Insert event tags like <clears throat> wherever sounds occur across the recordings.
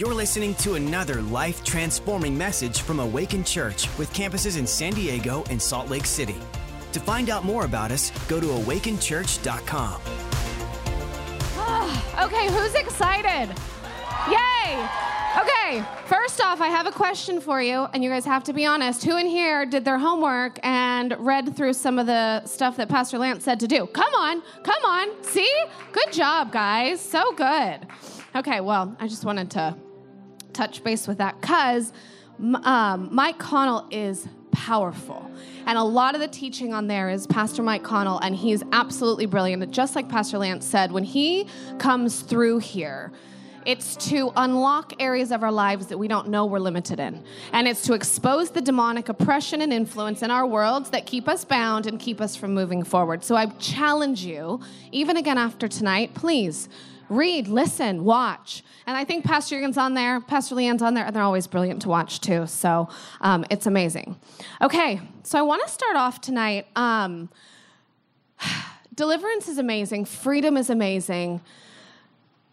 You're listening to another life transforming message from Awaken Church with campuses in San Diego and Salt Lake City. To find out more about us, go to awakenchurch.com. Ah, okay, who's excited? Yay! Okay, first off, I have a question for you, and you guys have to be honest. Who in here did their homework and read through some of the stuff that Pastor Lance said to do? Come on, come on. See? Good job, guys. So good. Okay, well, I just wanted to touch base with that because um, Mike Connell is powerful. And a lot of the teaching on there is Pastor Mike Connell, and he's absolutely brilliant. Just like Pastor Lance said, when he comes through here, it's to unlock areas of our lives that we don't know we're limited in. And it's to expose the demonic oppression and influence in our worlds that keep us bound and keep us from moving forward. So I challenge you, even again after tonight, please read, listen, watch. And I think Pastor Jurgen's on there, Pastor Leanne's on there, and they're always brilliant to watch too. So um, it's amazing. Okay, so I want to start off tonight. Um, <sighs> deliverance is amazing, freedom is amazing,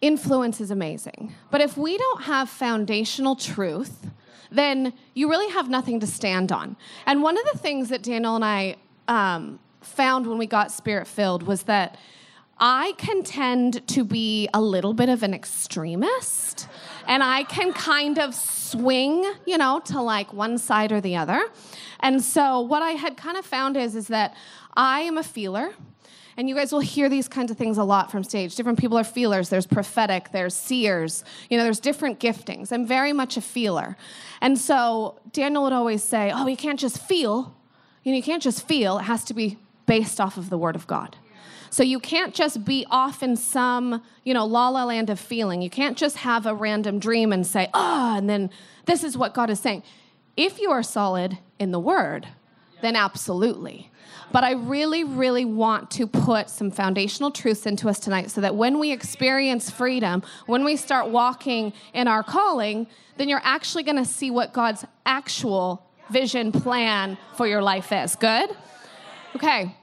influence is amazing. But if we don't have foundational truth, then you really have nothing to stand on. And one of the things that Daniel and I um, found when we got spirit filled was that I can tend to be a little bit of an extremist, and I can kind of swing, you know, to like one side or the other. And so what I had kind of found is is that I am a feeler. And you guys will hear these kinds of things a lot from stage. Different people are feelers. There's prophetic, there's seers. You know, there's different giftings. I'm very much a feeler. And so Daniel would always say, Oh, you can't just feel. You know, you can't just feel. It has to be based off of the Word of God. So you can't just be off in some, you know, la la land of feeling. You can't just have a random dream and say, oh, and then this is what God is saying. If you are solid in the word, then absolutely. But I really, really want to put some foundational truths into us tonight so that when we experience freedom, when we start walking in our calling, then you're actually going to see what God's actual vision plan for your life is. Good? Okay.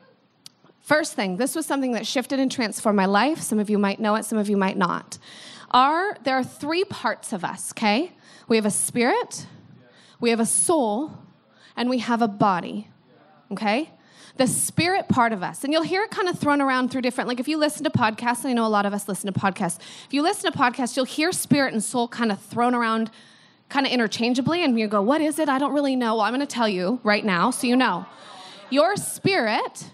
First thing, this was something that shifted and transformed my life. Some of you might know it, some of you might not. Our, there are three parts of us, okay? We have a spirit, we have a soul, and we have a body, okay? The spirit part of us, and you'll hear it kind of thrown around through different, like if you listen to podcasts, and I know a lot of us listen to podcasts. If you listen to podcasts, you'll hear spirit and soul kind of thrown around kind of interchangeably, and you go, What is it? I don't really know. Well, I'm gonna tell you right now so you know. Your spirit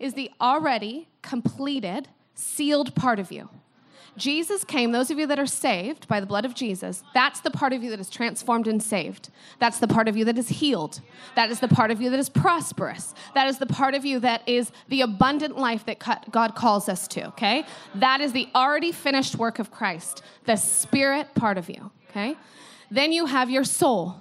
is the already completed, sealed part of you. Jesus came, those of you that are saved by the blood of Jesus, that's the part of you that is transformed and saved. That's the part of you that is healed. That is the part of you that is prosperous. That is the part of you that is the abundant life that God calls us to, okay? That is the already finished work of Christ, the spirit part of you, okay? Then you have your soul.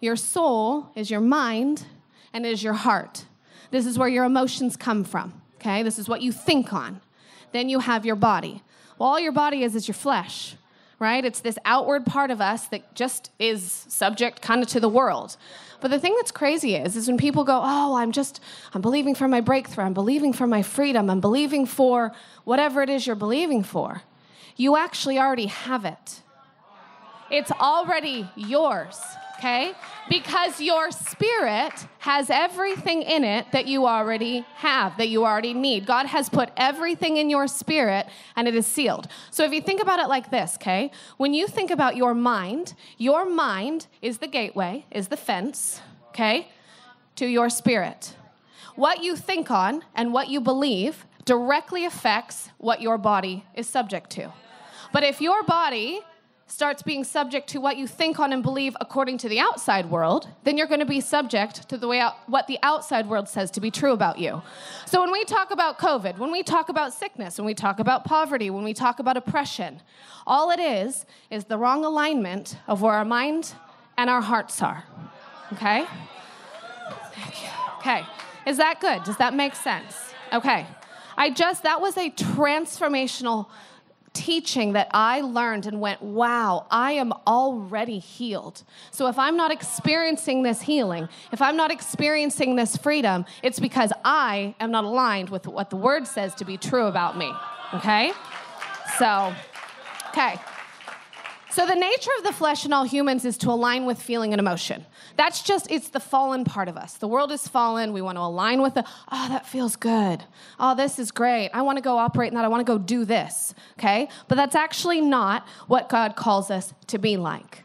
Your soul is your mind and is your heart. This is where your emotions come from, okay? This is what you think on. Then you have your body. Well, all your body is is your flesh, right? It's this outward part of us that just is subject kind of to the world. But the thing that's crazy is, is when people go, oh, I'm just, I'm believing for my breakthrough, I'm believing for my freedom, I'm believing for whatever it is you're believing for, you actually already have it. It's already yours okay? Because your spirit has everything in it that you already have, that you already need. God has put everything in your spirit and it is sealed. So if you think about it like this, okay? When you think about your mind, your mind is the gateway, is the fence, okay, to your spirit. What you think on and what you believe directly affects what your body is subject to. But if your body starts being subject to what you think on and believe according to the outside world, then you're going to be subject to the way out, what the outside world says to be true about you. So when we talk about COVID, when we talk about sickness, when we talk about poverty, when we talk about oppression, all it is is the wrong alignment of where our mind and our hearts are. Okay? Okay. Is that good? Does that make sense? Okay. I just that was a transformational teaching that I learned and went, wow, I am already healed. So if I'm not experiencing this healing, if I'm not experiencing this freedom, it's because I am not aligned with what the word says to be true about me. Okay? So, okay. So the nature of the flesh in all humans is to align with feeling and emotion. That's just it's the fallen part of us. The world is fallen. We want to align with the oh that feels good. Oh this is great. I want to go operate in that. I want to go do this. Okay? But that's actually not what God calls us to be like.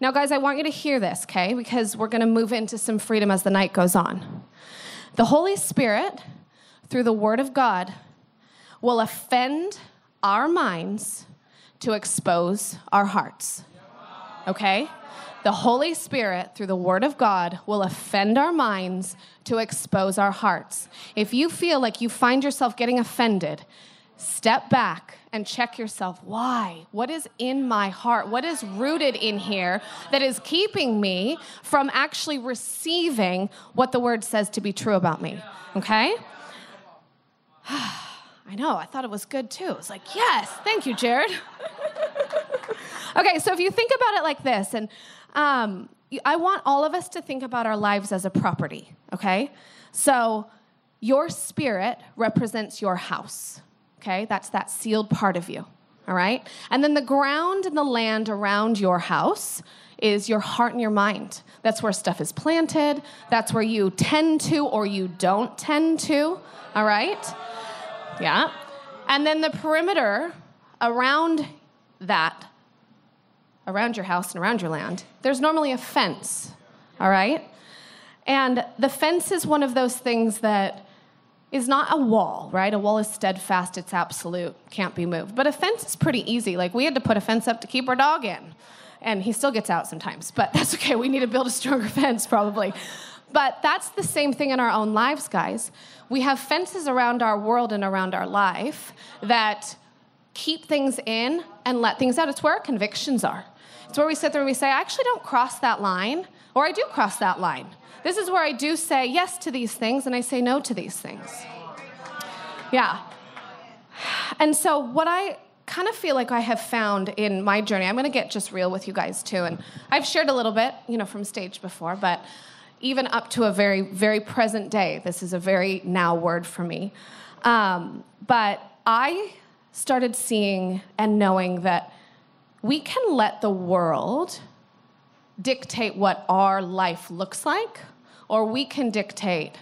Now guys, I want you to hear this, okay? Because we're going to move into some freedom as the night goes on. The Holy Spirit through the word of God will offend our minds to expose our hearts. Okay? The Holy Spirit, through the Word of God, will offend our minds to expose our hearts. If you feel like you find yourself getting offended, step back and check yourself. Why? What is in my heart? What is rooted in here that is keeping me from actually receiving what the Word says to be true about me? Okay? <sighs> I know, I thought it was good too. It's like, yes, thank you, Jared. <laughs> okay, so if you think about it like this, and um, I want all of us to think about our lives as a property, okay? So your spirit represents your house, okay? That's that sealed part of you, all right? And then the ground and the land around your house is your heart and your mind. That's where stuff is planted, that's where you tend to or you don't tend to, all right? Yeah. And then the perimeter around that, around your house and around your land, there's normally a fence, all right? And the fence is one of those things that is not a wall, right? A wall is steadfast, it's absolute, can't be moved. But a fence is pretty easy. Like we had to put a fence up to keep our dog in. And he still gets out sometimes, but <laughs> that's okay. We need to build a stronger <laughs> fence probably. But that's the same thing in our own lives, guys. We have fences around our world and around our life that keep things in and let things out. It's where our convictions are. It's where we sit there and we say, I actually don't cross that line, or I do cross that line. This is where I do say yes to these things and I say no to these things. Yeah. And so, what I kind of feel like I have found in my journey, I'm going to get just real with you guys too. And I've shared a little bit, you know, from stage before, but even up to a very, very present day. This is a very now word for me. Um, but I started seeing and knowing that we can let the world dictate what our life looks like, or we can dictate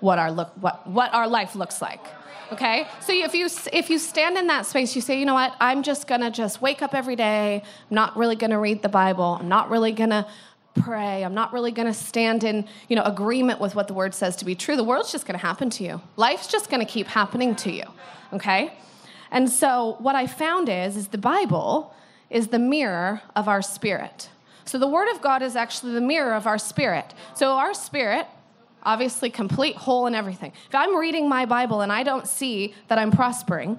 what our look what, what our life looks like. Okay? So if you if you stand in that space, you say, you know what, I'm just gonna just wake up every day, I'm not really gonna read the Bible, I'm not really gonna pray. I'm not really going to stand in, you know, agreement with what the word says to be true. The world's just going to happen to you. Life's just going to keep happening to you. Okay? And so what I found is is the Bible is the mirror of our spirit. So the word of God is actually the mirror of our spirit. So our spirit obviously complete whole and everything. If I'm reading my Bible and I don't see that I'm prospering,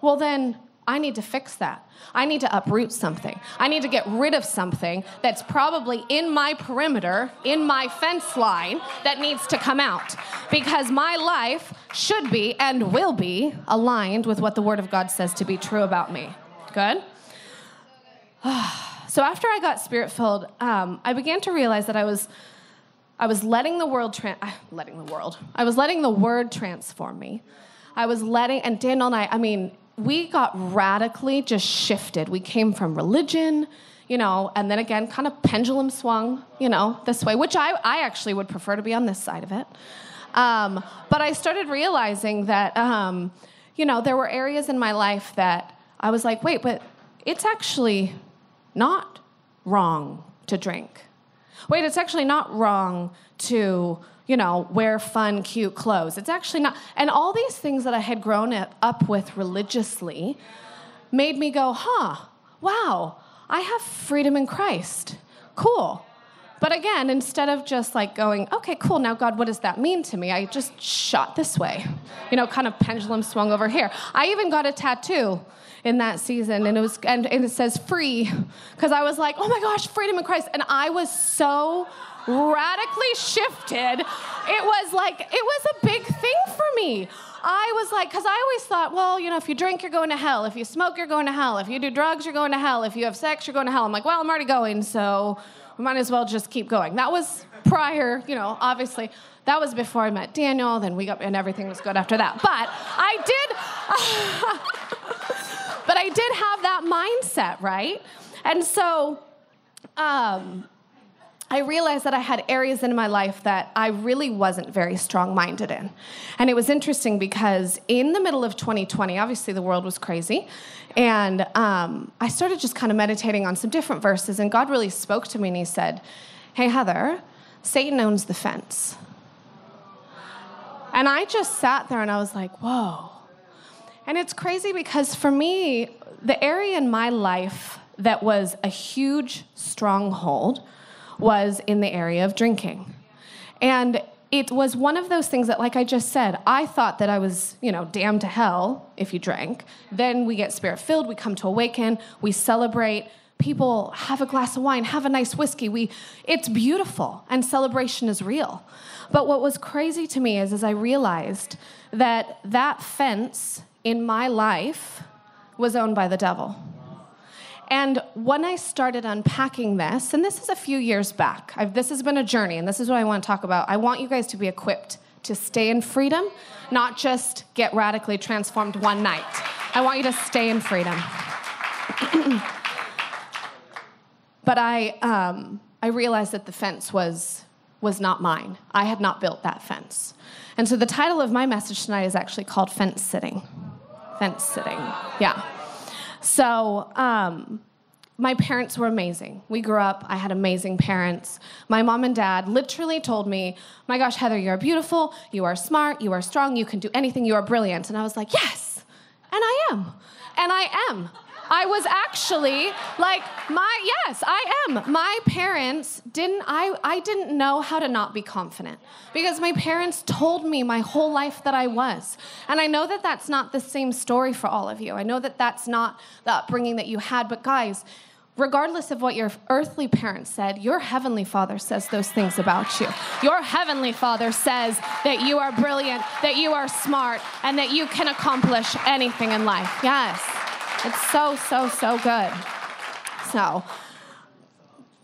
well then I need to fix that. I need to uproot something. I need to get rid of something that's probably in my perimeter, in my fence line, that needs to come out. Because my life should be and will be aligned with what the Word of God says to be true about me. Good? <sighs> so after I got spirit filled, um, I began to realize that I was. I was letting the world, tra- letting the world, I was letting the word transform me. I was letting, and Daniel and I, I mean, we got radically just shifted. We came from religion, you know, and then again, kind of pendulum swung, you know, this way, which I, I actually would prefer to be on this side of it. Um, but I started realizing that, um, you know, there were areas in my life that I was like, wait, but it's actually not wrong to drink. Wait, it's actually not wrong to you know, wear fun, cute clothes. It's actually not. And all these things that I had grown up with religiously made me go, huh, wow, I have freedom in Christ. Cool. But again, instead of just like going, okay, cool, now God, what does that mean to me? I just shot this way, you know, kind of pendulum swung over here. I even got a tattoo in that season and it was and, and it says free because I was like, oh my gosh, freedom in Christ. And I was so radically shifted. It was like, it was a big thing for me. I was like, because I always thought, well, you know, if you drink, you're going to hell. If you smoke, you're going to hell. If you do drugs, you're going to hell. If you have sex, you're going to hell. I'm like, well, I'm already going, so we might as well just keep going. That was prior, you know, obviously. That was before I met Daniel, then we got, and everything was good after that. But I did, <laughs> but I did have that mindset, right? And so, um, I realized that I had areas in my life that I really wasn't very strong minded in. And it was interesting because in the middle of 2020, obviously the world was crazy. And um, I started just kind of meditating on some different verses. And God really spoke to me and He said, Hey, Heather, Satan owns the fence. And I just sat there and I was like, Whoa. And it's crazy because for me, the area in my life that was a huge stronghold was in the area of drinking. And it was one of those things that, like I just said, I thought that I was, you know, damned to hell if you drank. Then we get spirit filled, we come to awaken, we celebrate. People have a glass of wine, have a nice whiskey. We, it's beautiful, and celebration is real. But what was crazy to me is, as I realized that that fence in my life was owned by the devil. And when I started unpacking this, and this is a few years back, I've, this has been a journey, and this is what I want to talk about. I want you guys to be equipped to stay in freedom, not just get radically transformed one night. I want you to stay in freedom. <clears throat> but I, um, I realized that the fence was, was not mine. I had not built that fence. And so the title of my message tonight is actually called Fence Sitting. Fence Sitting, yeah. So, um, my parents were amazing. We grew up, I had amazing parents. My mom and dad literally told me, My gosh, Heather, you're beautiful, you are smart, you are strong, you can do anything, you are brilliant. And I was like, Yes, and I am. And I am. I was actually like my yes, I am. My parents didn't I I didn't know how to not be confident because my parents told me my whole life that I was. And I know that that's not the same story for all of you. I know that that's not the upbringing that you had, but guys, regardless of what your earthly parents said, your heavenly father says those things about you. Your heavenly father says that you are brilliant, that you are smart, and that you can accomplish anything in life. Yes. It's so, so, so good. So,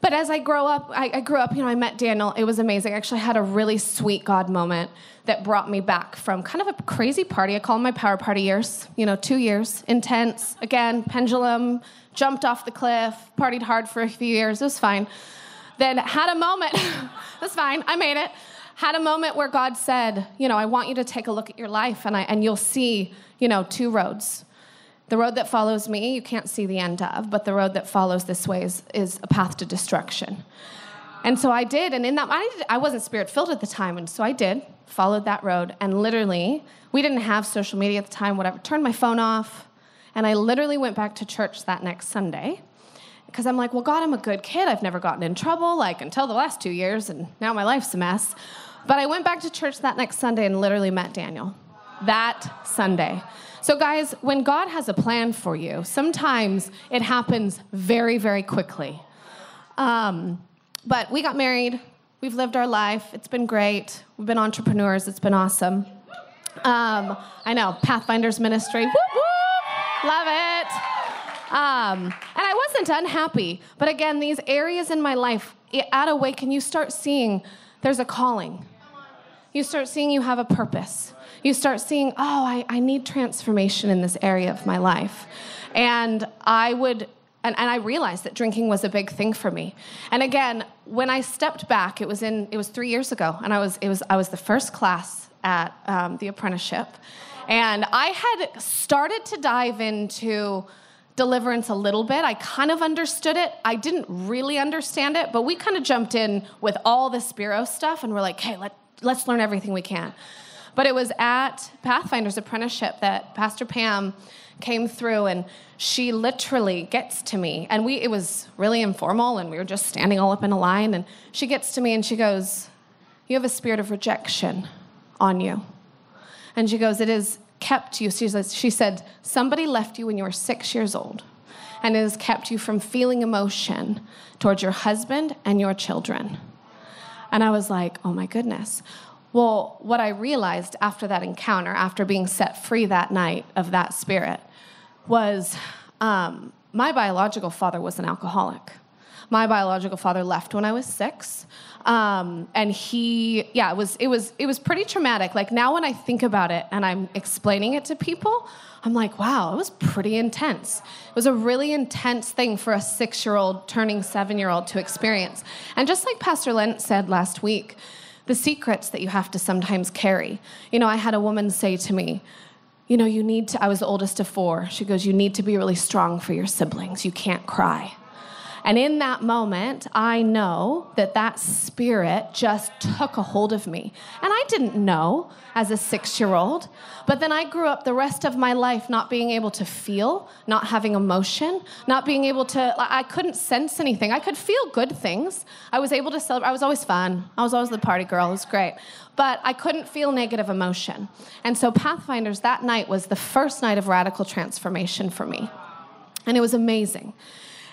but as I grow up, I, I, grew up, you know, I met Daniel. It was amazing. I actually had a really sweet God moment that brought me back from kind of a crazy party. I call my power party years, you know, two years, intense, again, pendulum, jumped off the cliff, partied hard for a few years. It was fine. Then had a moment, <laughs> that's fine, I made it. Had a moment where God said, you know, I want you to take a look at your life and, I, and you'll see, you know, two roads the road that follows me, you can't see the end of, but the road that follows this way is, is a path to destruction. And so I did, and in that, I, I wasn't spirit filled at the time, and so I did, followed that road, and literally, we didn't have social media at the time, whatever, turned my phone off, and I literally went back to church that next Sunday because I'm like, well, God, I'm a good kid. I've never gotten in trouble, like until the last two years, and now my life's a mess. But I went back to church that next Sunday and literally met Daniel that Sunday. So, guys, when God has a plan for you, sometimes it happens very, very quickly. Um, but we got married, we've lived our life, it's been great. We've been entrepreneurs, it's been awesome. Um, I know, Pathfinders Ministry, whoop, whoop, love it. Um, and I wasn't unhappy, but again, these areas in my life, at Awaken, you start seeing there's a calling. You start seeing you have a purpose you start seeing, oh, I, I need transformation in this area of my life. And I would and, and, I realized that drinking was a big thing for me. And again, when I stepped back, it was in it was three years ago, and I was it was I was the first class at um, the apprenticeship, and I had started to dive into deliverance a little bit. I kind of understood it. I didn't really understand it, but we kind of jumped in with all the Spiro stuff, and we're like, hey, let let's learn everything we can. But it was at Pathfinder's apprenticeship that Pastor Pam came through and she literally gets to me. And we it was really informal and we were just standing all up in a line and she gets to me and she goes you have a spirit of rejection on you. And she goes it has kept you she, says, she said somebody left you when you were six years old and it has kept you from feeling emotion towards your husband and your children. And i was like oh my goodness well, what I realized after that encounter, after being set free that night of that spirit, was um, my biological father was an alcoholic. My biological father left when I was six. Um, and he, yeah, it was, it was, it was pretty traumatic. Like now when I think about it and I'm explaining it to people, I'm like, wow, it was pretty intense. It was a really intense thing for a six year old turning seven year old to experience. And just like Pastor Lance said last week, the secrets that you have to sometimes carry. You know, I had a woman say to me, you know, you need to, I was the oldest of four. She goes, you need to be really strong for your siblings. You can't cry. And in that moment, I know that that spirit just took a hold of me. And I didn't know as a six year old. But then I grew up the rest of my life not being able to feel, not having emotion, not being able to, I couldn't sense anything. I could feel good things. I was able to celebrate. I was always fun. I was always the party girl. It was great. But I couldn't feel negative emotion. And so Pathfinders that night was the first night of radical transformation for me. And it was amazing.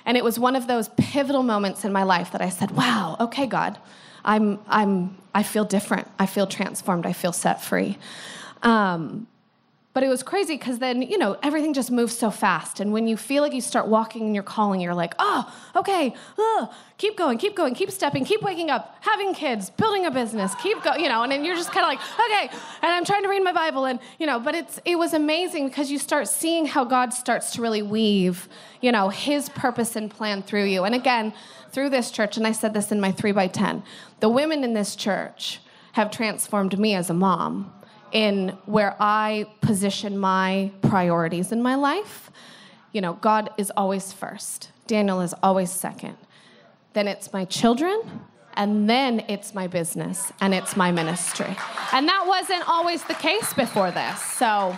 And it was one of those pivotal moments in my life that I said, wow, okay, God, I'm, I'm, I feel different. I feel transformed. I feel set free. Um, but it was crazy because then, you know, everything just moves so fast. And when you feel like you start walking in your calling, you're like, oh, okay, oh, keep going, keep going, keep stepping, keep waking up, having kids, building a business, keep going, you know, and then you're just kind of like, okay, and I'm trying to read my Bible. And, you know, but it's, it was amazing because you start seeing how God starts to really weave, you know, his purpose and plan through you. And again, through this church, and I said this in my three by 10, the women in this church have transformed me as a mom in where I position my priorities in my life. You know, God is always first, Daniel is always second. Then it's my children, and then it's my business and it's my ministry. And that wasn't always the case before this. So,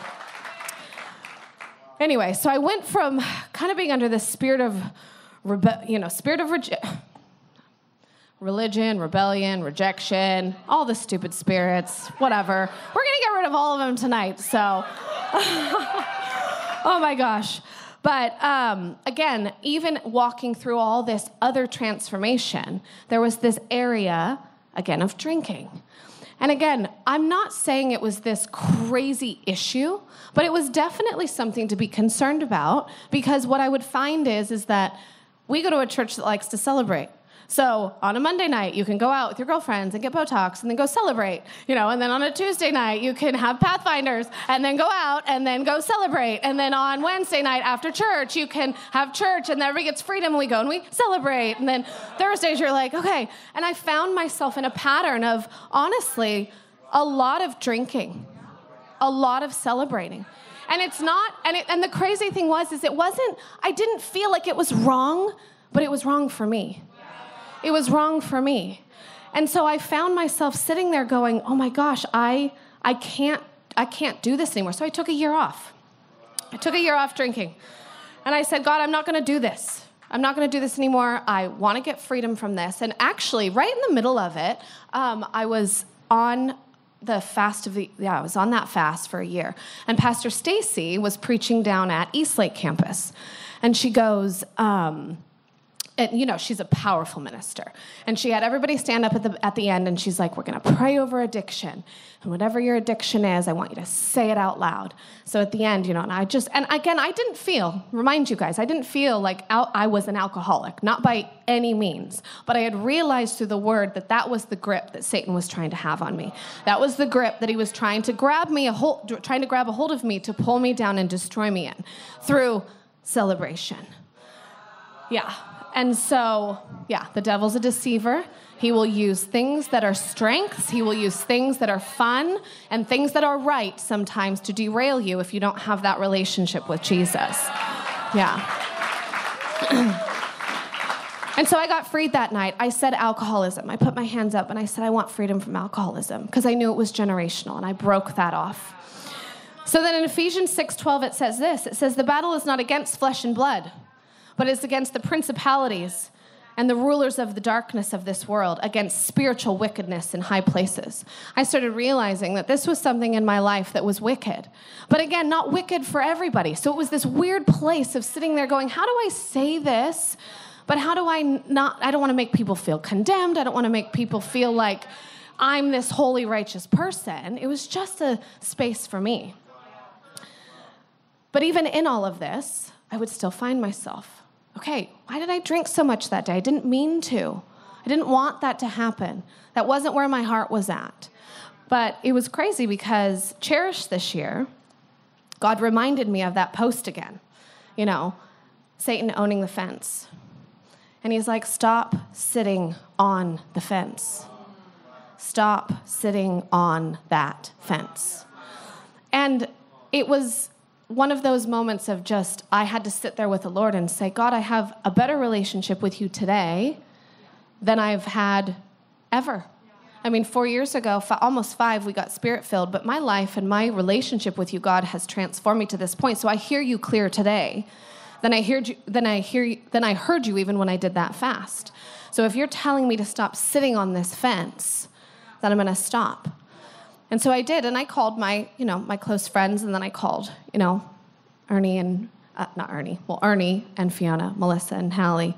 anyway, so I went from kind of being under the spirit of, rebe- you know, spirit of rejection religion, rebellion, rejection, all the stupid spirits, whatever. We're going to get rid of all of them tonight. So, <laughs> oh my gosh. But um, again, even walking through all this other transformation, there was this area, again, of drinking. And again, I'm not saying it was this crazy issue, but it was definitely something to be concerned about because what I would find is, is that we go to a church that likes to celebrate. So on a Monday night, you can go out with your girlfriends and get Botox and then go celebrate, you know, and then on a Tuesday night, you can have Pathfinders and then go out and then go celebrate. And then on Wednesday night after church, you can have church and then everybody gets freedom and we go and we celebrate. And then Thursdays, you're like, okay. And I found myself in a pattern of honestly, a lot of drinking, a lot of celebrating. And it's not, and, it, and the crazy thing was, is it wasn't, I didn't feel like it was wrong, but it was wrong for me. It was wrong for me. And so I found myself sitting there going, "Oh my gosh, I I can't I can't do this anymore." So I took a year off. I took a year off drinking. And I said, "God, I'm not going to do this. I'm not going to do this anymore. I want to get freedom from this." And actually, right in the middle of it, um, I was on the fast of the yeah, I was on that fast for a year. And Pastor Stacy was preaching down at Eastlake campus. And she goes, um, and you know she's a powerful minister. And she had everybody stand up at the at the end and she's like we're going to pray over addiction. And whatever your addiction is i want you to say it out loud. So at the end you know and i just and again i didn't feel remind you guys i didn't feel like i was an alcoholic not by any means but i had realized through the word that that was the grip that satan was trying to have on me. That was the grip that he was trying to grab me a hold trying to grab a hold of me to pull me down and destroy me in through celebration. Yeah and so, yeah, the devil's a deceiver. He will use things that are strengths, he will use things that are fun, and things that are right sometimes to derail you if you don't have that relationship with Jesus. Yeah. <clears throat> and so I got freed that night. I said alcoholism. I put my hands up and I said, I want freedom from alcoholism because I knew it was generational, and I broke that off. So then in Ephesians 6:12 it says this. It says the battle is not against flesh and blood but it's against the principalities and the rulers of the darkness of this world, against spiritual wickedness in high places. I started realizing that this was something in my life that was wicked. But again, not wicked for everybody. So it was this weird place of sitting there going, how do I say this? But how do I not? I don't want to make people feel condemned. I don't want to make people feel like I'm this holy, righteous person. It was just a space for me. But even in all of this, I would still find myself okay, why did I drink so much that day? I didn't mean to. I didn't want that to happen. That wasn't where my heart was at. But it was crazy because Cherish this year, God reminded me of that post again. You know, Satan owning the fence. And he's like, stop sitting on the fence. Stop sitting on that fence. And it was one of those moments of just, I had to sit there with the Lord and say, God, I have a better relationship with you today than I've had ever. I mean, four years ago, almost five, we got spirit filled, but my life and my relationship with you, God, has transformed me to this point. So I hear you clear today than I heard you, than I hear you, than I heard you even when I did that fast. So if you're telling me to stop sitting on this fence, then I'm going to stop. And so I did, and I called my, you know, my close friends, and then I called, you know, Ernie and uh, not Ernie, well, Ernie and Fiona, Melissa and Hallie,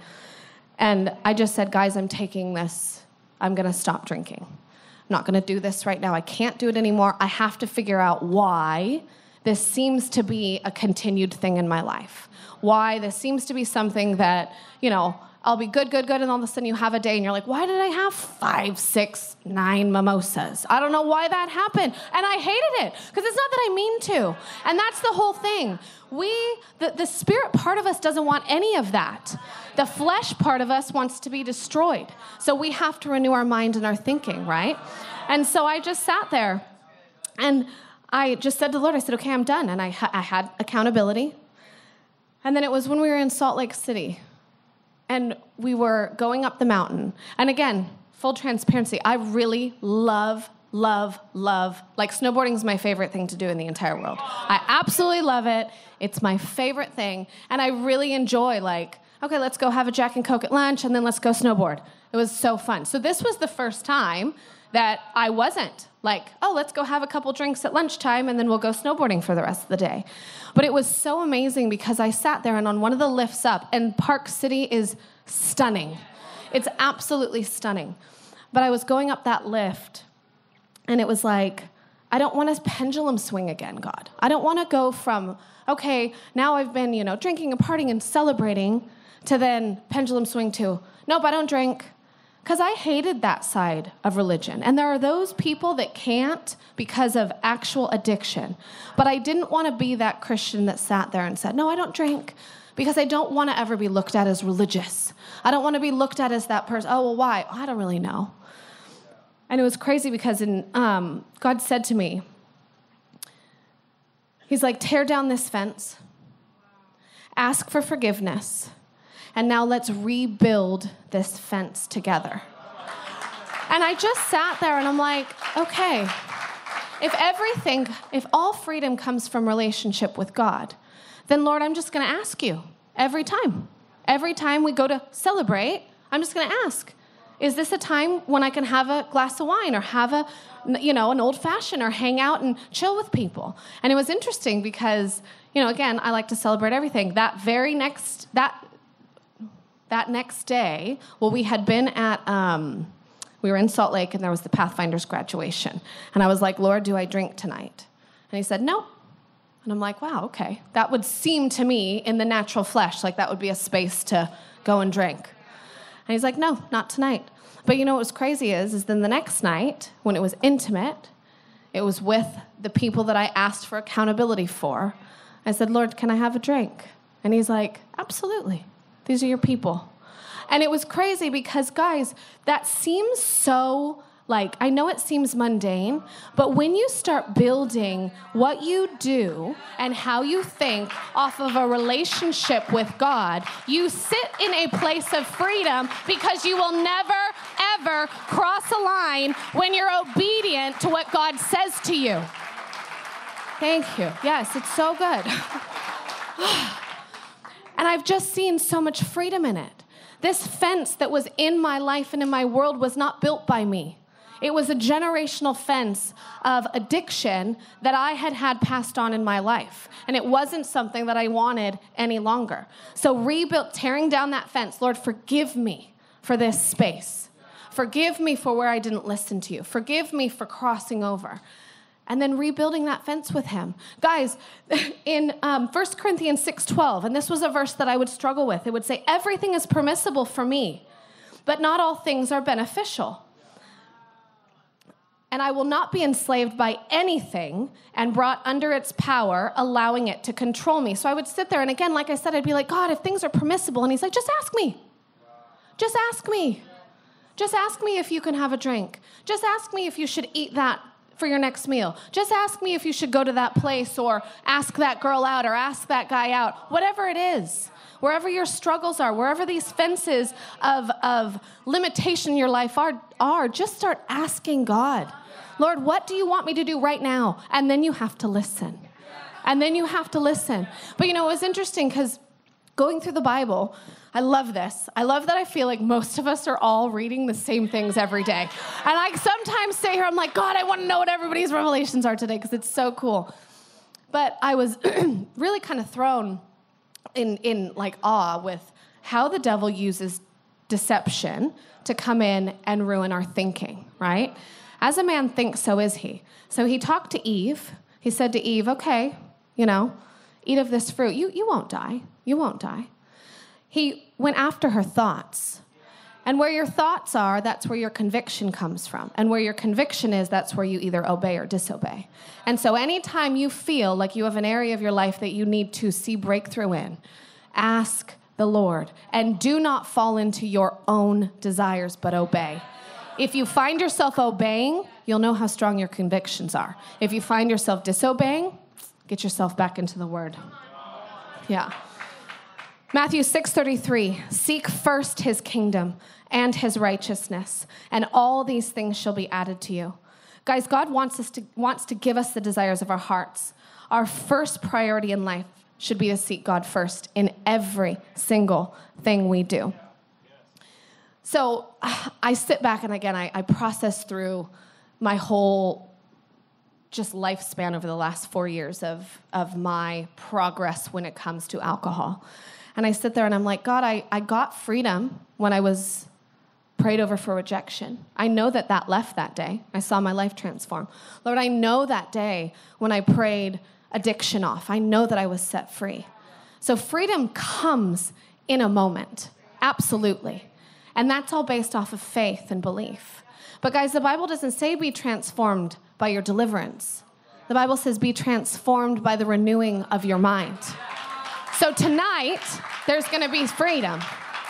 and I just said, guys, I'm taking this. I'm going to stop drinking. I'm not going to do this right now. I can't do it anymore. I have to figure out why this seems to be a continued thing in my life. Why this seems to be something that, you know, I'll be good, good, good, and all of a sudden you have a day and you're like, why did I have five, six, nine mimosas? I don't know why that happened. And I hated it because it's not that I mean to. And that's the whole thing. We, the, the spirit part of us doesn't want any of that. The flesh part of us wants to be destroyed. So we have to renew our mind and our thinking, right? And so I just sat there and I just said to the Lord, I said, okay, I'm done. And I, I had accountability. And then it was when we were in Salt Lake City and we were going up the mountain. And again, full transparency, I really love, love, love, like snowboarding is my favorite thing to do in the entire world. I absolutely love it. It's my favorite thing. And I really enjoy, like, okay, let's go have a Jack and Coke at lunch and then let's go snowboard. It was so fun. So this was the first time that I wasn't like, oh, let's go have a couple drinks at lunchtime and then we'll go snowboarding for the rest of the day. But it was so amazing because I sat there and on one of the lifts up, and Park City is stunning. It's absolutely stunning. But I was going up that lift and it was like, I don't want to pendulum swing again, God. I don't want to go from, okay, now I've been, you know, drinking and partying and celebrating to then pendulum swing to, nope, I don't drink because I hated that side of religion. And there are those people that can't because of actual addiction. But I didn't want to be that Christian that sat there and said, No, I don't drink because I don't want to ever be looked at as religious. I don't want to be looked at as that person. Oh, well, why? I don't really know. And it was crazy because in, um, God said to me, He's like, tear down this fence, ask for forgiveness, and now let's rebuild this fence together. And I just sat there and I'm like, okay, if everything, if all freedom comes from relationship with God, then Lord, I'm just gonna ask you every time. Every time we go to celebrate, I'm just gonna ask, is this a time when I can have a glass of wine or have a, you know, an old fashioned or hang out and chill with people? And it was interesting because, you know, again, I like to celebrate everything. That very next, that that next day, well, we had been at, um, we were in Salt Lake and there was the Pathfinders graduation. And I was like, Lord, do I drink tonight? And he said, No. And I'm like, wow, okay. That would seem to me in the natural flesh like that would be a space to go and drink. And he's like, no, not tonight. But you know what was crazy is, is then the next night, when it was intimate, it was with the people that I asked for accountability for. I said, Lord, can I have a drink? And he's like, absolutely. These are your people. And it was crazy because, guys, that seems so like, I know it seems mundane, but when you start building what you do and how you think off of a relationship with God, you sit in a place of freedom because you will never, ever cross a line when you're obedient to what God says to you. Thank you. Yes, it's so good. <sighs> <sighs> And I've just seen so much freedom in it. This fence that was in my life and in my world was not built by me. It was a generational fence of addiction that I had had passed on in my life. And it wasn't something that I wanted any longer. So, rebuilt, tearing down that fence, Lord, forgive me for this space. Forgive me for where I didn't listen to you. Forgive me for crossing over. And then rebuilding that fence with him guys <laughs> in um, 1 corinthians 6.12 and this was a verse that i would struggle with it would say everything is permissible for me but not all things are beneficial and I will not be enslaved by anything and brought under its power, allowing it to control me. So I would sit there, and again, like I said, I'd be like, God, if things are permissible, and He's like, just ask me. Just ask me. Just ask me if you can have a drink. Just ask me if you should eat that for your next meal. Just ask me if you should go to that place or ask that girl out or ask that guy out, whatever it is. Wherever your struggles are, wherever these fences of, of limitation in your life are, are, just start asking God, Lord, what do you want me to do right now? And then you have to listen. And then you have to listen. But you know, it was interesting because going through the Bible, I love this. I love that I feel like most of us are all reading the same things every day. And I sometimes say here, I'm like, God, I want to know what everybody's revelations are today because it's so cool. But I was <clears throat> really kind of thrown in, in like awe with how the devil uses deception to come in and ruin our thinking, right? As a man thinks, so is he. So he talked to Eve. He said to Eve, okay, you know, eat of this fruit. You, you won't die. You won't die. He went after her thoughts. And where your thoughts are, that's where your conviction comes from. And where your conviction is, that's where you either obey or disobey. And so, anytime you feel like you have an area of your life that you need to see breakthrough in, ask the Lord and do not fall into your own desires, but obey. If you find yourself obeying, you'll know how strong your convictions are. If you find yourself disobeying, get yourself back into the word. Yeah. Matthew 6:33 Seek first his kingdom and his righteousness and all these things shall be added to you. Guys, God wants us to wants to give us the desires of our hearts. Our first priority in life should be to seek God first in every single thing we do. So I sit back and again I, I process through my whole just lifespan over the last four years of, of my progress when it comes to alcohol. And I sit there and I'm like, God, I, I got freedom when I was prayed over for rejection. I know that that left that day. I saw my life transform. Lord, I know that day when I prayed addiction off. I know that I was set free. So freedom comes in a moment, absolutely. And that's all based off of faith and belief. But guys, the Bible doesn't say be transformed by your deliverance. The Bible says be transformed by the renewing of your mind. So tonight, there's gonna be freedom.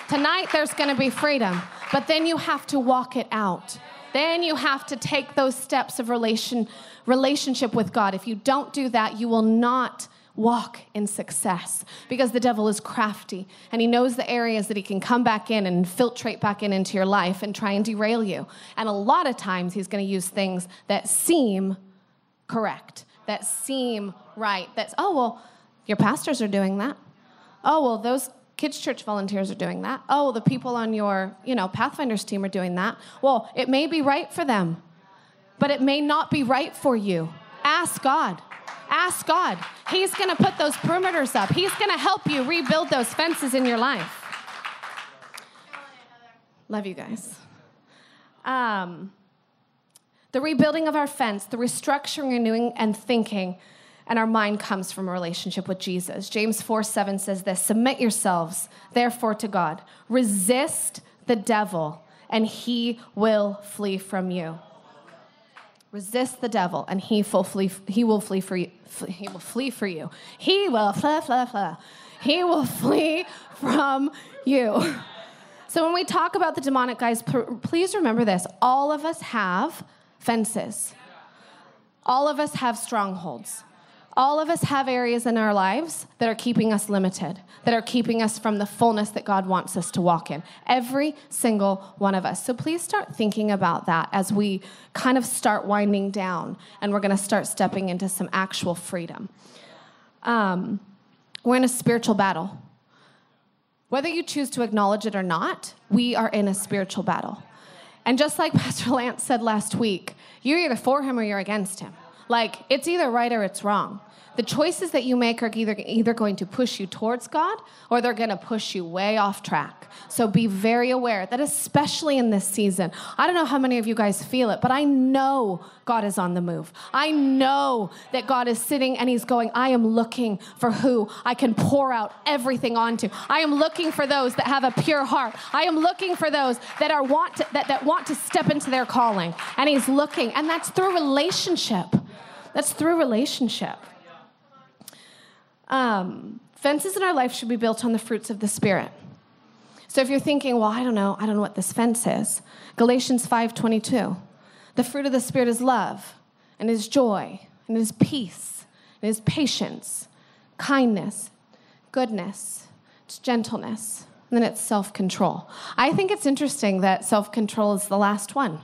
Tonight, there's gonna be freedom. But then you have to walk it out. Then you have to take those steps of relation, relationship with God. If you don't do that, you will not walk in success because the devil is crafty and he knows the areas that he can come back in and infiltrate back in into your life and try and derail you. And a lot of times he's going to use things that seem correct, that seem right. That's, oh, well, your pastors are doing that. Oh, well, those kids church volunteers are doing that. Oh, the people on your, you know, Pathfinders team are doing that. Well, it may be right for them, but it may not be right for you. Ask God. Ask God. He's going to put those perimeters up. He's going to help you rebuild those fences in your life. Love you guys. Um, the rebuilding of our fence, the restructuring, renewing, and thinking and our mind comes from a relationship with Jesus. James 4 7 says this Submit yourselves, therefore, to God. Resist the devil, and he will flee from you. Resist the devil, and he will flee, he will flee for you. He will flee for you. He will flee, flee, flee. He will <laughs> flee from you. So when we talk about the demonic guys, please remember this. All of us have fences. All of us have strongholds all of us have areas in our lives that are keeping us limited, that are keeping us from the fullness that God wants us to walk in. Every single one of us. So please start thinking about that as we kind of start winding down and we're going to start stepping into some actual freedom. Um, we're in a spiritual battle. Whether you choose to acknowledge it or not, we are in a spiritual battle. And just like <laughs> Pastor Lance said last week, you're either for him or you're against him. Like, it's either right or it's wrong. The choices that you make are either, either going to push you towards God or they're going to push you way off track. So be very aware that, especially in this season, I don't know how many of you guys feel it, but I know God is on the move. I know that God is sitting and He's going, I am looking for who I can pour out everything onto. I am looking for those that have a pure heart. I am looking for those that are want to, that, that want to step into their calling. And He's looking, and that's through relationship. That's through relationship. Um, fences in our life should be built on the fruits of the Spirit. So if you're thinking, well, I don't know, I don't know what this fence is. Galatians 5:22. The fruit of the Spirit is love, and is joy, and is peace, and is patience, kindness, goodness, it's gentleness, and then it's self-control. I think it's interesting that self-control is the last one.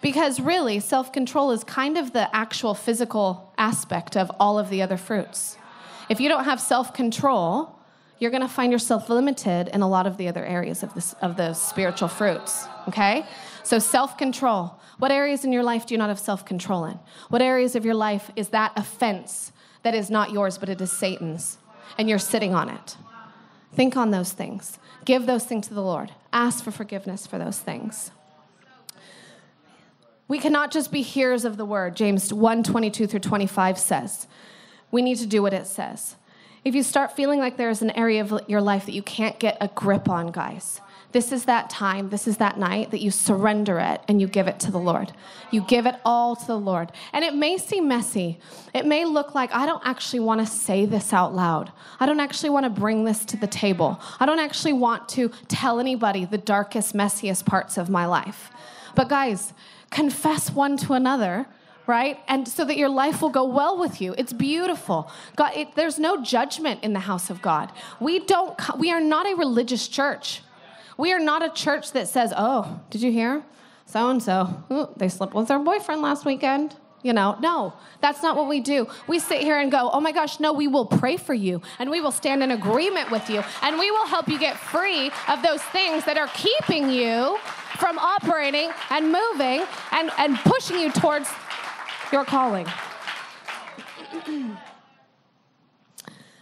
Because really, self-control is kind of the actual physical aspect of all of the other fruits. If you don't have self control, you're going to find yourself limited in a lot of the other areas of, this, of the spiritual fruits, okay? So, self control. What areas in your life do you not have self control in? What areas of your life is that offense that is not yours, but it is Satan's, and you're sitting on it? Think on those things. Give those things to the Lord. Ask for forgiveness for those things. We cannot just be hearers of the word. James 1 22 through 25 says, we need to do what it says. If you start feeling like there's an area of your life that you can't get a grip on, guys, this is that time, this is that night that you surrender it and you give it to the Lord. You give it all to the Lord. And it may seem messy. It may look like I don't actually want to say this out loud. I don't actually want to bring this to the table. I don't actually want to tell anybody the darkest, messiest parts of my life. But guys, confess one to another right? And so that your life will go well with you. It's beautiful. God, it, there's no judgment in the house of God. We don't. We are not a religious church. We are not a church that says, "Oh, did you hear? So and so, they slept with their boyfriend last weekend." You know, no, that's not what we do. We sit here and go, oh my gosh, no, we will pray for you and we will stand in agreement with you and we will help you get free of those things that are keeping you from operating and moving and, and pushing you towards your calling. <clears throat>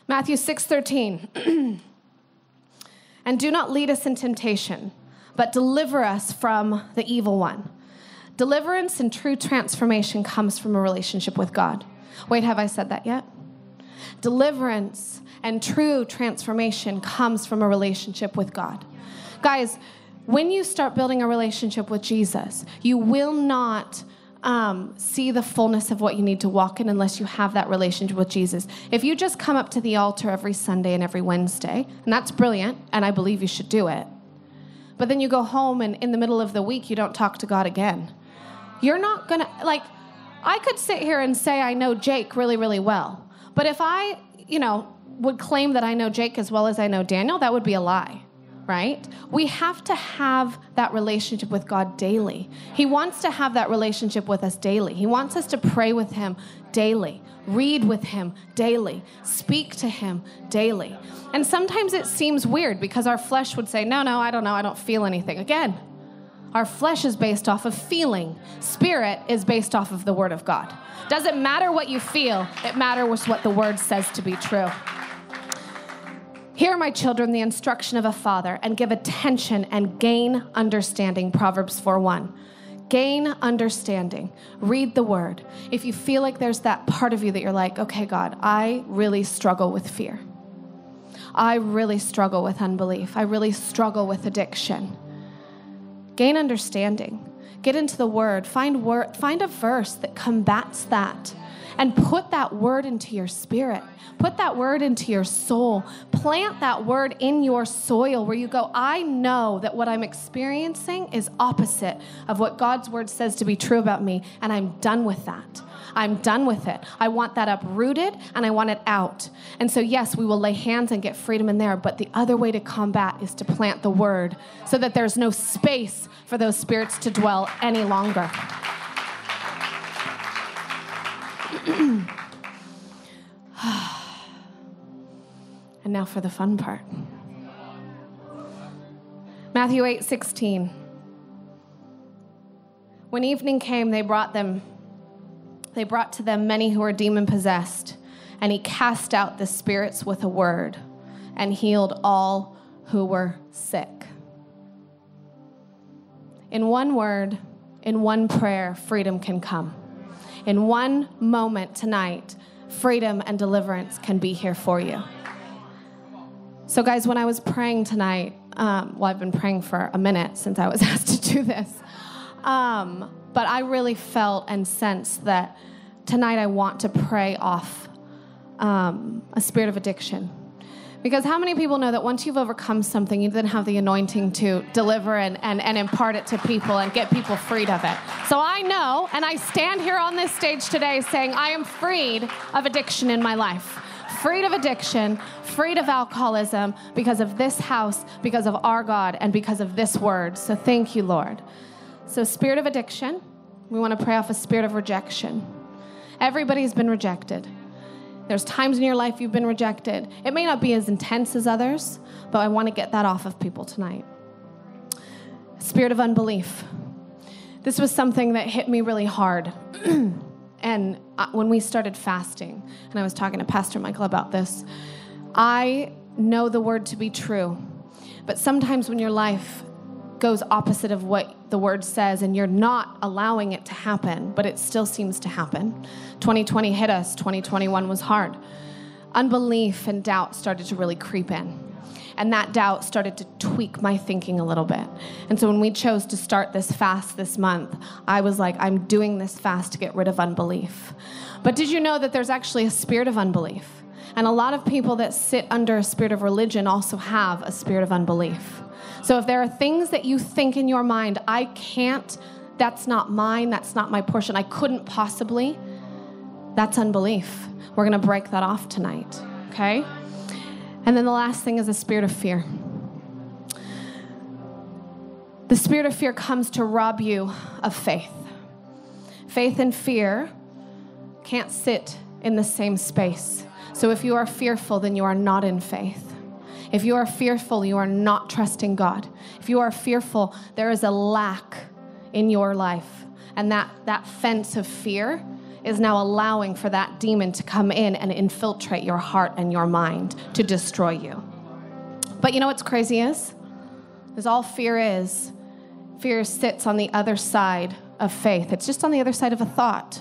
Matthew 6:13. <clears throat> and do not lead us in temptation, but deliver us from the evil one. Deliverance and true transformation comes from a relationship with God. Wait, have I said that yet? Deliverance and true transformation comes from a relationship with God. Guys, when you start building a relationship with Jesus, you will not um, see the fullness of what you need to walk in unless you have that relationship with Jesus. If you just come up to the altar every Sunday and every Wednesday, and that's brilliant, and I believe you should do it, but then you go home and in the middle of the week you don't talk to God again, you're not gonna, like, I could sit here and say I know Jake really, really well, but if I, you know, would claim that I know Jake as well as I know Daniel, that would be a lie right? We have to have that relationship with God daily. He wants to have that relationship with us daily. He wants us to pray with Him daily, read with Him daily, speak to Him daily. And sometimes it seems weird because our flesh would say, No, no, I don't know, I don't feel anything. Again, our flesh is based off of feeling, spirit is based off of the Word of God. Doesn't matter what you feel, it matters what the Word says to be true. Hear, my children, the instruction of a father, and give attention and gain understanding. Proverbs 4 1. Gain understanding. Read the word. If you feel like there's that part of you that you're like, okay, God, I really struggle with fear. I really struggle with unbelief. I really struggle with addiction. Gain understanding. Get into the word. Find word, find a verse that combats that and put that word into your spirit. Put that word into your soul. Plant that word in your soil where you go, I know that what I'm experiencing is opposite of what God's word says to be true about me, and I'm done with that. I'm done with it. I want that uprooted and I want it out. And so, yes, we will lay hands and get freedom in there, but the other way to combat is to plant the word so that there's no space for those spirits to dwell any longer. <clears throat> and now for the fun part. Matthew 8 16. When evening came, they brought them, they brought to them many who were demon possessed, and he cast out the spirits with a word and healed all who were sick. In one word, in one prayer, freedom can come. In one moment tonight, freedom and deliverance can be here for you. So, guys, when I was praying tonight, um, well, I've been praying for a minute since I was <laughs> asked to do this, um, but I really felt and sensed that tonight I want to pray off um, a spirit of addiction. Because how many people know that once you've overcome something, you then have the anointing to deliver and, and, and impart it to people and get people freed of it? So I know, and I stand here on this stage today saying, I am freed of addiction in my life. Freed of addiction, freed of alcoholism because of this house, because of our God, and because of this word. So thank you, Lord. So, spirit of addiction, we want to pray off a spirit of rejection. Everybody's been rejected. There's times in your life you've been rejected. It may not be as intense as others, but I want to get that off of people tonight. Spirit of unbelief. This was something that hit me really hard. <clears throat> and uh, when we started fasting, and I was talking to Pastor Michael about this, I know the word to be true. But sometimes when your life goes opposite of what the word says and you're not allowing it to happen, but it still seems to happen. 2020 hit us, 2021 was hard. Unbelief and doubt started to really creep in. And that doubt started to tweak my thinking a little bit. And so when we chose to start this fast this month, I was like, I'm doing this fast to get rid of unbelief. But did you know that there's actually a spirit of unbelief? And a lot of people that sit under a spirit of religion also have a spirit of unbelief. So if there are things that you think in your mind, I can't, that's not mine, that's not my portion, I couldn't possibly, that's unbelief. We're going to break that off tonight, okay? And then the last thing is a spirit of fear. The spirit of fear comes to rob you of faith. Faith and fear can't sit in the same space. So if you are fearful, then you are not in faith. If you are fearful, you are not trusting God. If you are fearful, there is a lack in your life. And that, that fence of fear is now allowing for that demon to come in and infiltrate your heart and your mind to destroy you. But you know what's crazy is? Is all fear is, fear sits on the other side of faith. It's just on the other side of a thought,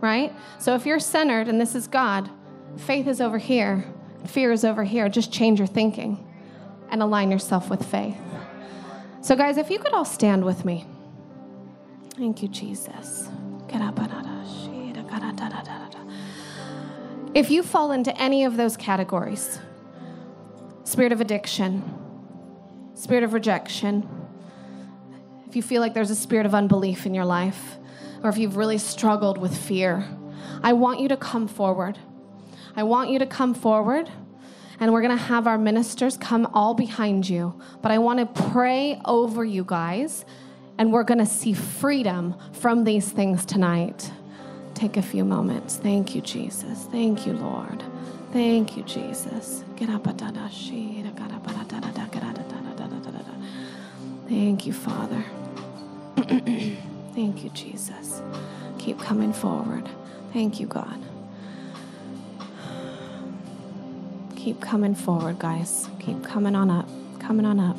right? So if you're centered and this is God, faith is over here, fear is over here. Just change your thinking and align yourself with faith. So, guys, if you could all stand with me. Thank you, Jesus. If you fall into any of those categories spirit of addiction, spirit of rejection, if you feel like there's a spirit of unbelief in your life, or if you've really struggled with fear, I want you to come forward. I want you to come forward and we're going to have our ministers come all behind you. But I want to pray over you guys, and we're going to see freedom from these things tonight. Take a few moments. Thank you, Jesus. Thank you, Lord. Thank you, Jesus. Thank you, Father. <clears throat> Thank you, Jesus. Keep coming forward. Thank you, God. Keep coming forward, guys. Keep coming on up. Coming on up.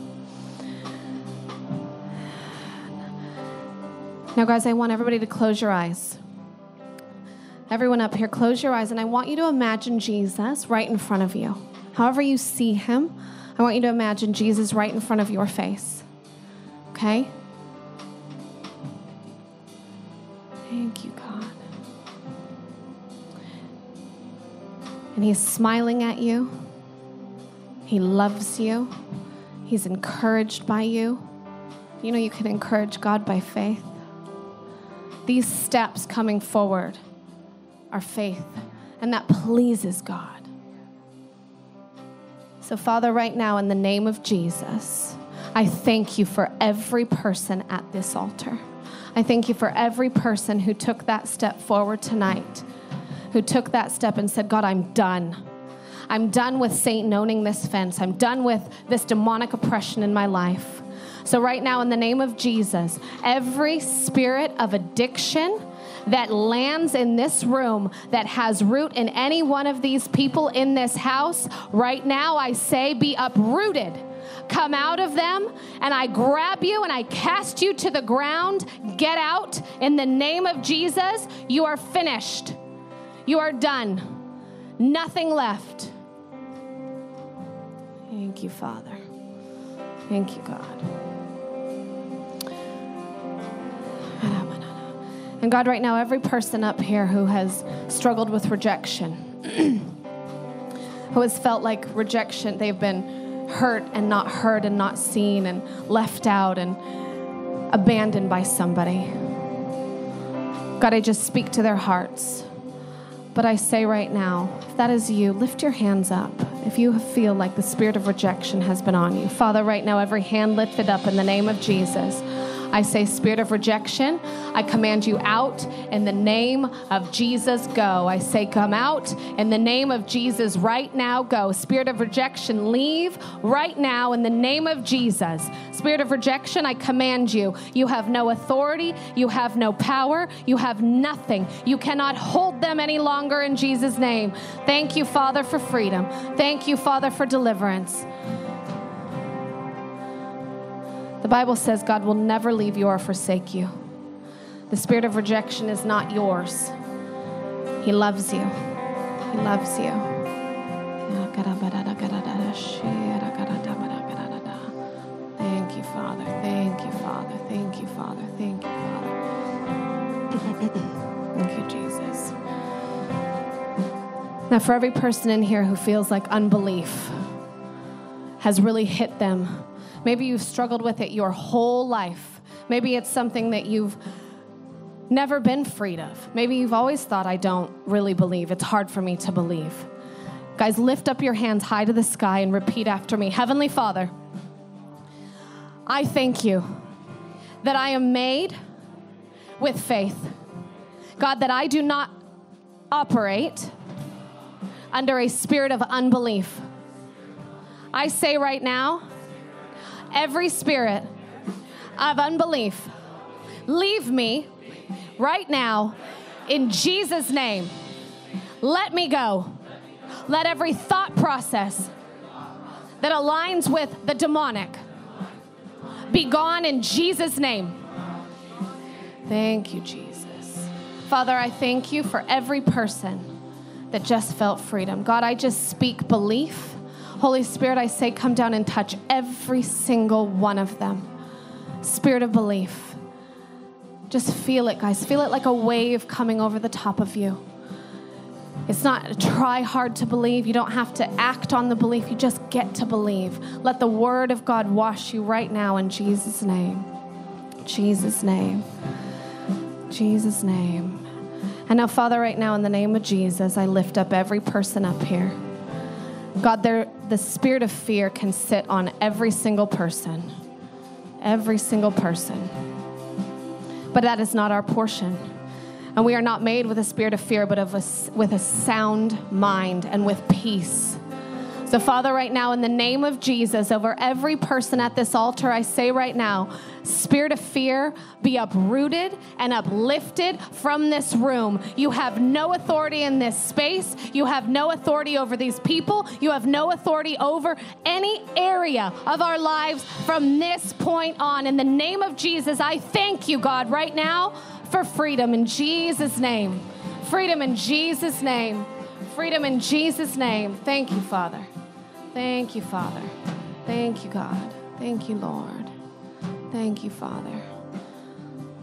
Now, guys, I want everybody to close your eyes. Everyone up here, close your eyes, and I want you to imagine Jesus right in front of you. However, you see him, I want you to imagine Jesus right in front of your face. Okay? And He's smiling at you. He loves you. He's encouraged by you. You know, you can encourage God by faith. These steps coming forward are faith, and that pleases God. So, Father, right now, in the name of Jesus, I thank you for every person at this altar. I thank you for every person who took that step forward tonight who took that step and said, God, I'm done. I'm done with Satan owning this fence. I'm done with this demonic oppression in my life. So, right now, in the name of Jesus, every spirit of addiction that lands in this room that has root in any one of these people in this house, right now I say be uprooted come out of them, and I grab you and I cast you to the ground. Get out in the name of Jesus. You are finished. You are done. Nothing left. Thank you, Father. Thank you, God. And God, right now, every person up here who has struggled with rejection, <clears throat> who has felt like rejection, they've been hurt and not heard and not seen and left out and abandoned by somebody. God, I just speak to their hearts. But I say right now, if that is you, lift your hands up. If you feel like the spirit of rejection has been on you, Father, right now, every hand lifted up in the name of Jesus. I say, spirit of rejection, I command you out in the name of Jesus, go. I say, come out in the name of Jesus right now, go. Spirit of rejection, leave right now in the name of Jesus. Spirit of rejection, I command you. You have no authority, you have no power, you have nothing. You cannot hold them any longer in Jesus' name. Thank you, Father, for freedom. Thank you, Father, for deliverance. The Bible says God will never leave you or forsake you. The spirit of rejection is not yours. He loves you. He loves you. Thank you, Father. Thank you, Father. Thank you, Father. Thank you, Father. Thank you, Jesus. Now, for every person in here who feels like unbelief has really hit them, maybe you've struggled with it your whole life. Maybe it's something that you've never been freed of. Maybe you've always thought, I don't really believe. It's hard for me to believe. Guys, lift up your hands high to the sky and repeat after me Heavenly Father, I thank you that I am made with faith. God, that I do not operate under a spirit of unbelief. I say right now, every spirit of unbelief, leave me right now in Jesus' name. Let me go. Let every thought process that aligns with the demonic be gone in Jesus' name. Thank you, Jesus. Father, I thank you for every person that just felt freedom. God, I just speak belief. Holy Spirit, I say, come down and touch every single one of them. Spirit of belief. Just feel it, guys. Feel it like a wave coming over the top of you. It's not try hard to believe. You don't have to act on the belief. You just get to believe. Let the word of God wash you right now in Jesus' name. Jesus' name. Jesus' name. And now, Father, right now, in the name of Jesus, I lift up every person up here. God, there, the spirit of fear can sit on every single person. Every single person. But that is not our portion. And we are not made with a spirit of fear, but of a, with a sound mind and with peace. So, Father, right now, in the name of Jesus, over every person at this altar, I say right now, spirit of fear, be uprooted and uplifted from this room. You have no authority in this space. You have no authority over these people. You have no authority over any area of our lives from this point on. In the name of Jesus, I thank you, God, right now for freedom in Jesus' name. Freedom in Jesus' name. Freedom in Jesus' name. Thank you, Father. Thank you, Father. Thank you, God. Thank you, Lord. Thank you, Father.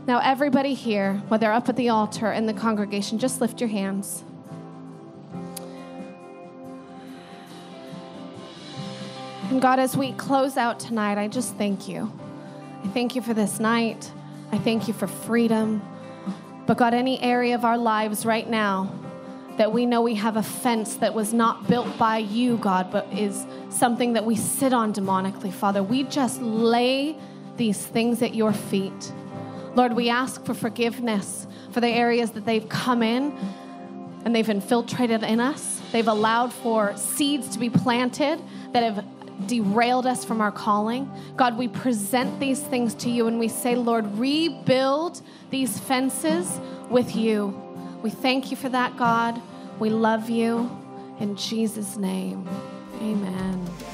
Now, everybody here, whether up at the altar in the congregation, just lift your hands. And God, as we close out tonight, I just thank you. I thank you for this night. I thank you for freedom. But God, any area of our lives right now that we know we have a fence that was not built by you, God, but is something that we sit on demonically, Father, we just lay these things at your feet. Lord, we ask for forgiveness for the areas that they've come in and they've infiltrated in us. They've allowed for seeds to be planted that have derailed us from our calling. God, we present these things to you and we say, Lord, rebuild these fences with you. We thank you for that, God. We love you. In Jesus' name, amen.